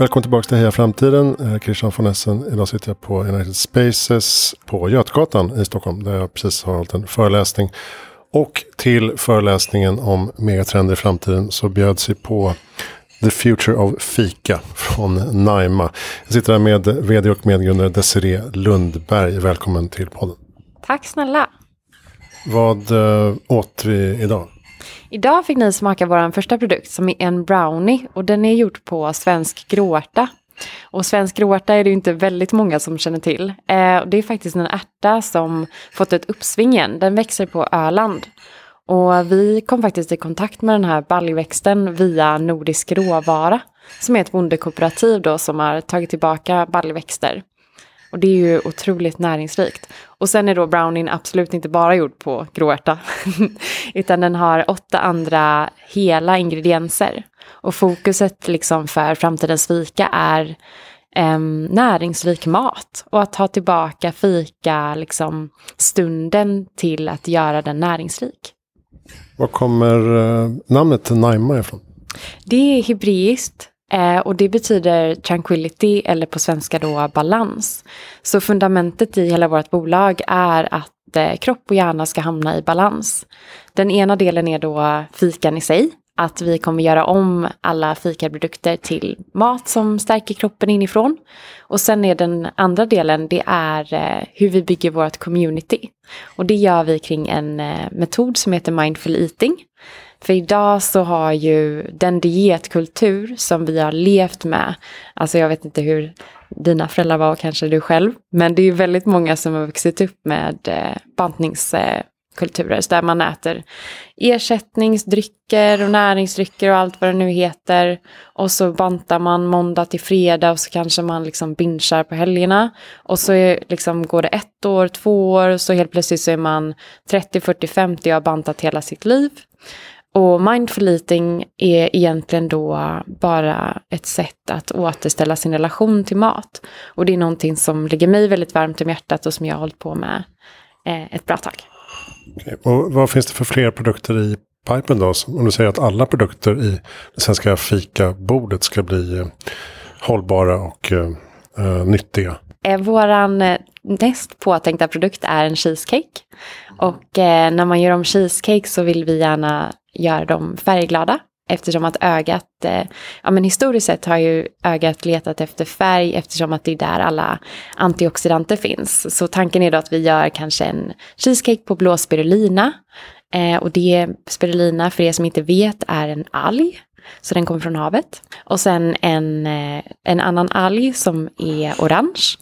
Välkommen tillbaka till Heja Framtiden. Eh, Christian von Essen. Idag sitter jag på United Spaces på Götgatan i Stockholm. Där jag precis har hållit en föreläsning. Och till föreläsningen om megatrender i framtiden så bjöds vi på The Future of Fika från Naima. Jag sitter här med vd och medgrundare Desiree Lundberg. Välkommen till podden. Tack snälla. Vad äh, åt vi idag? Idag fick ni smaka vår första produkt som är en brownie och den är gjord på svensk gråärta. Och svensk gråärta är det ju inte väldigt många som känner till. Eh, det är faktiskt en ärta som fått ett uppsving igen. Den växer på Öland. Och vi kom faktiskt i kontakt med den här baljväxten via Nordisk råvara. Som är ett bondekooperativ då som har tagit tillbaka baljväxter. Och det är ju otroligt näringsrikt. Och sen är då brownien absolut inte bara gjord på gråärta. utan den har åtta andra hela ingredienser. Och fokuset liksom för framtidens fika är eh, näringsrik mat. Och att ta tillbaka fika liksom, stunden till att göra den näringsrik. Var kommer eh, namnet Naima ifrån? Det är hebreiskt Eh, och det betyder tranquility eller på svenska då balans. Så fundamentet i hela vårt bolag är att eh, kropp och hjärna ska hamna i balans. Den ena delen är då fikan i sig. Att vi kommer göra om alla fikaprodukter till mat som stärker kroppen inifrån. Och sen är den andra delen, det är eh, hur vi bygger vårt community. Och det gör vi kring en eh, metod som heter mindful eating. För idag så har ju den dietkultur som vi har levt med, alltså jag vet inte hur dina föräldrar var och kanske du själv, men det är ju väldigt många som har vuxit upp med eh, bantnings bantningskulturer, där man äter ersättningsdrycker och näringsdrycker och allt vad det nu heter. Och så bantar man måndag till fredag och så kanske man liksom binchar på helgerna. Och så är, liksom, går det ett år, två år, så helt plötsligt så är man 30, 40, 50 och har bantat hela sitt liv. Och mindful eating är egentligen då bara ett sätt att återställa sin relation till mat. Och det är någonting som ligger mig väldigt varmt om hjärtat och som jag har hållit på med eh, ett bra tag. Okay. Och vad finns det för fler produkter i pipen då? Om du säger att alla produkter i det svenska fikabordet ska bli eh, hållbara och eh, eh nyttiga. Eh, våran näst påtänkta produkt är en cheesecake. Och eh, när man gör om cheesecake så vill vi gärna göra dem färgglada. Eftersom att ögat, eh, ja men historiskt sett har ju ögat letat efter färg eftersom att det är där alla antioxidanter finns. Så tanken är då att vi gör kanske en cheesecake på blå spirulina. Eh, och det, spirulina för er som inte vet, är en alg. Så den kommer från havet. Och sen en, eh, en annan alg som är orange.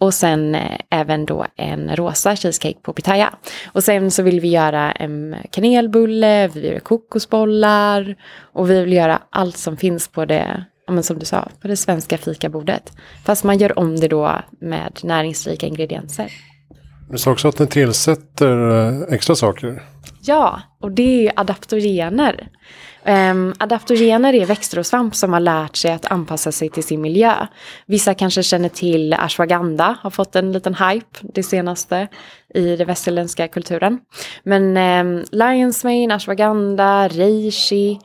Och sen eh, även då en rosa cheesecake på pitaya. Och sen så vill vi göra en kanelbulle, vi vill göra kokosbollar och vi vill göra allt som finns på det, men som du sa, på det svenska fikabordet. Fast man gör om det då med näringsrika ingredienser. Du sa också att ni tillsätter eh, extra saker. Ja, och det är adaptogener. Um, adaptogener är växter och svamp som har lärt sig att anpassa sig till sin miljö. Vissa kanske känner till ashwagandha, har fått en liten hype det senaste i den västerländska kulturen. Men ehm, um, lionsmane, ashwagandha, reishi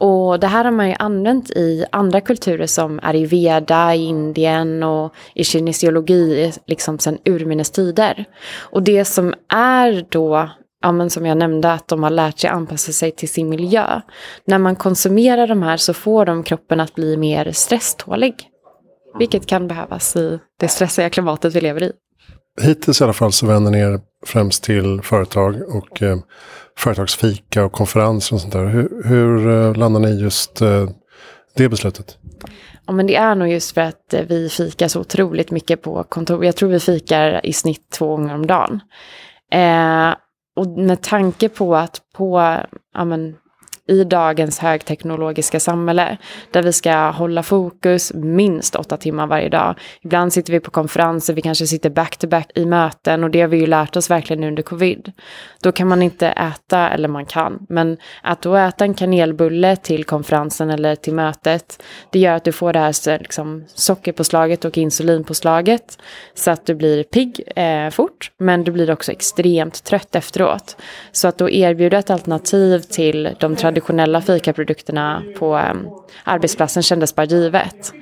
och det här har man ju använt i andra kulturer som ayurveda i Indien och i kinesiologi liksom sedan urminnes tider. Och det som är då ja, men som jag nämnde, att de har lärt sig anpassa sig till sin miljö. När man konsumerar de här så får de kroppen att bli mer stresstålig. Vilket kan behövas i det stressiga klimatet vi lever i. Hittills i alla fall så vänder ni er främst till företag och eh, företagsfika och konferenser och sånt där. Hur, hur eh, landar ni just eh, det beslutet? Ja, men det är nog just för att eh, vi fikar så otroligt mycket på kontor. Jag tror vi fikar i snitt två gånger om dagen. Eh, och med tanke på att på ja, men, i dagens högteknologiska samhälle där vi ska hålla fokus minst åtta timmar varje dag. Ibland sitter vi på konferenser, vi kanske sitter back-to-back -back i möten och det har vi ju lärt oss verkligen under covid. Då kan man inte äta, eller man kan, men att då äta en kanelbulle till konferensen eller till mötet, det gör att du får det här liksom, sockerpåslaget och insulinpåslaget så att du blir pigg eh, fort, men du blir också extremt trött efteråt. Så att då erbjuda ett alternativ till de traditionella traditionella fikaprodukterna på eh, arbetsplatsen kändes bara givet.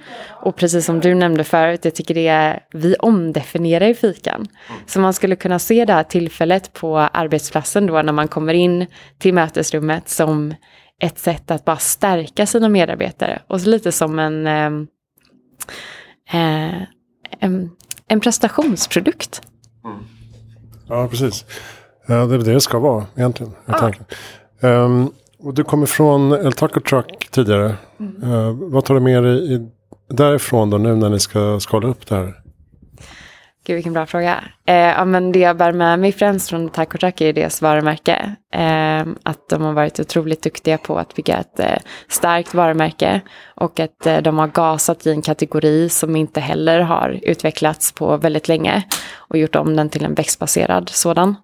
Och precis som du nämnde förut, jag tycker det är, vi omdefinierar ju fikan. Så man skulle kunna se det här tillfället på arbetsplatsen då när man kommer in till mötesrummet som ett sätt att bara stärka sina medarbetare. Och så lite som en, eh, eh en, en prestationsprodukt. Mm. Ja, precis. Ja, det är det det ska vara egentligen. Ja. Um, och du kommer från El Taco Truck tidigare. Mm. Uh, vad tar du med dig i, därifrån då nu när ni ska skala upp det här? Gud vilken bra fråga. Eh, ja, men det jag bär med mig främst från Taco Truck är deras varumärke. Eh, att de har varit otroligt duktiga på att bygga ett eh, starkt varumärke. Och att eh, de har gasat i en kategori som inte heller har utvecklats på väldigt länge. Och gjort om den till en växtbaserad sådan.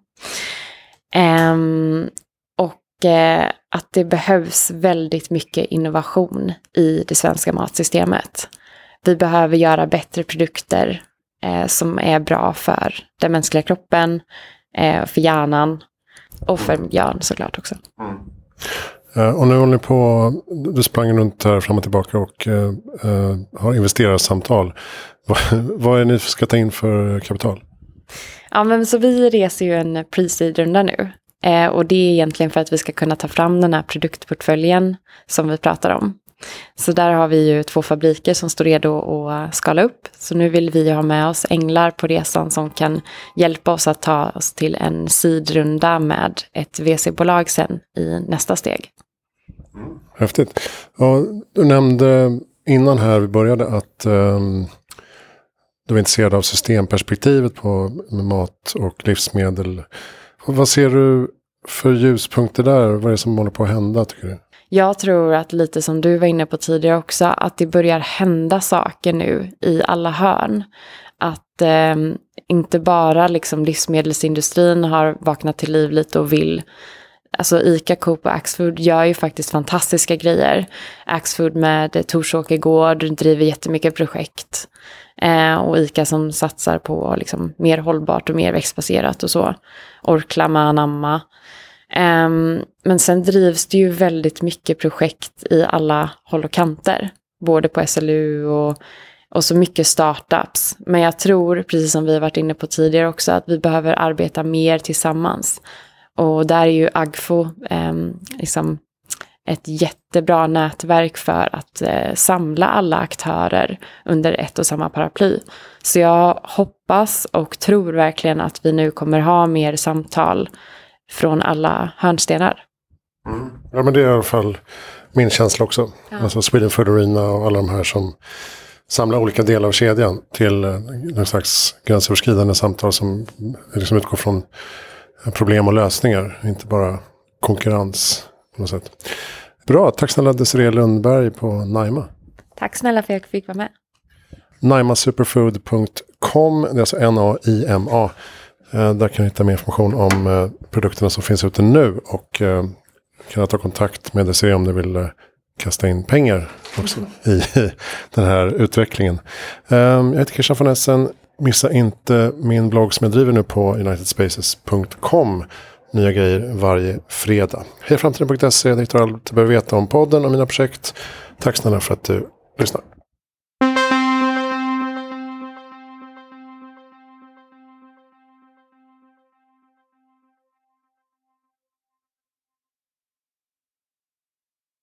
Uh, att det behövs väldigt mycket innovation i det svenska matsystemet. Vi behöver göra bättre produkter uh, som är bra för den mänskliga kroppen, uh, för hjärnan och för miljön såklart också. Mm. och nu håller ni på, du sprang runt här fram och tillbaka och har investerarsamtal. Vad, vad är ni ska ta in för kapital? Ja, men så vi reser ju en pre-seed-runda nu. Eh, och det är egentligen för att vi ska kunna ta fram den här produktportföljen som vi pratar om. Så där har vi ju två fabriker som står redo att skala upp. Så nu vill vi ha med oss änglar på resan som kan hjälpa oss att ta oss till en sidrunda med ett VC-bolag sen i nästa steg. Häftigt. Ja, du nämnde innan här vi började att um du var intresserad av systemperspektivet på mat och livsmedel. Vad ser du för ljuspunkter där? Vad är det som håller på att hända tycker du? Jag tror att lite som du var inne på tidigare också, att det börjar hända saker nu i alla hörn. Att eh, inte bara liksom livsmedelsindustrin har vaknat till liv lite och vill Alltså ICA, Coop och Axfood gör ju faktiskt fantastiska grejer. Axfood med Torsåker gård driver jättemycket projekt. Eh, och ICA som satsar på liksom, mer hållbart och mer växtbaserat och så. Orkla med Anamma. Eh, men sen drivs det ju väldigt mycket projekt i alla håll och kanter. Både på SLU och, och så mycket startups. Men jag tror, precis som vi har varit inne på tidigare också, att vi behöver arbeta mer tillsammans. Och där är ju Agfo eh, liksom ett jättebra nätverk för att eh, samla alla aktörer under ett och samma paraply. Så jag hoppas och tror verkligen att vi nu kommer ha mer samtal från alla hörnstenar. Mm. Ja men det är i alla fall min känsla också. Ja. Alltså Sweden Food Arena och alla de här som samlar olika delar av kedjan till eh, någon slags gränsöverskridande samtal som liksom utgår från problem och lösningar, inte bara konkurrens. På något sätt. Bra, tack snälla Desiree Lundberg på Naima. Tack snälla för att jag fick vara med. Naimasuperfood.com, det är alltså N-A-I-M-A. Eh, där kan ni hitta mer information om eh, produkterna som finns ute nu. Och eh, kan ta kontakt med Desiree om du vill kasta in pengar också i den här utvecklingen. Jag heter Christian von Essen. Missa inte min blogg som jag driver nu på unitedspaces.com nya grejer varje fredag. Hejaframtiden.se, där hittar du allt du behöver veta om podden och mina projekt. Tack snälla för att du lyssnar.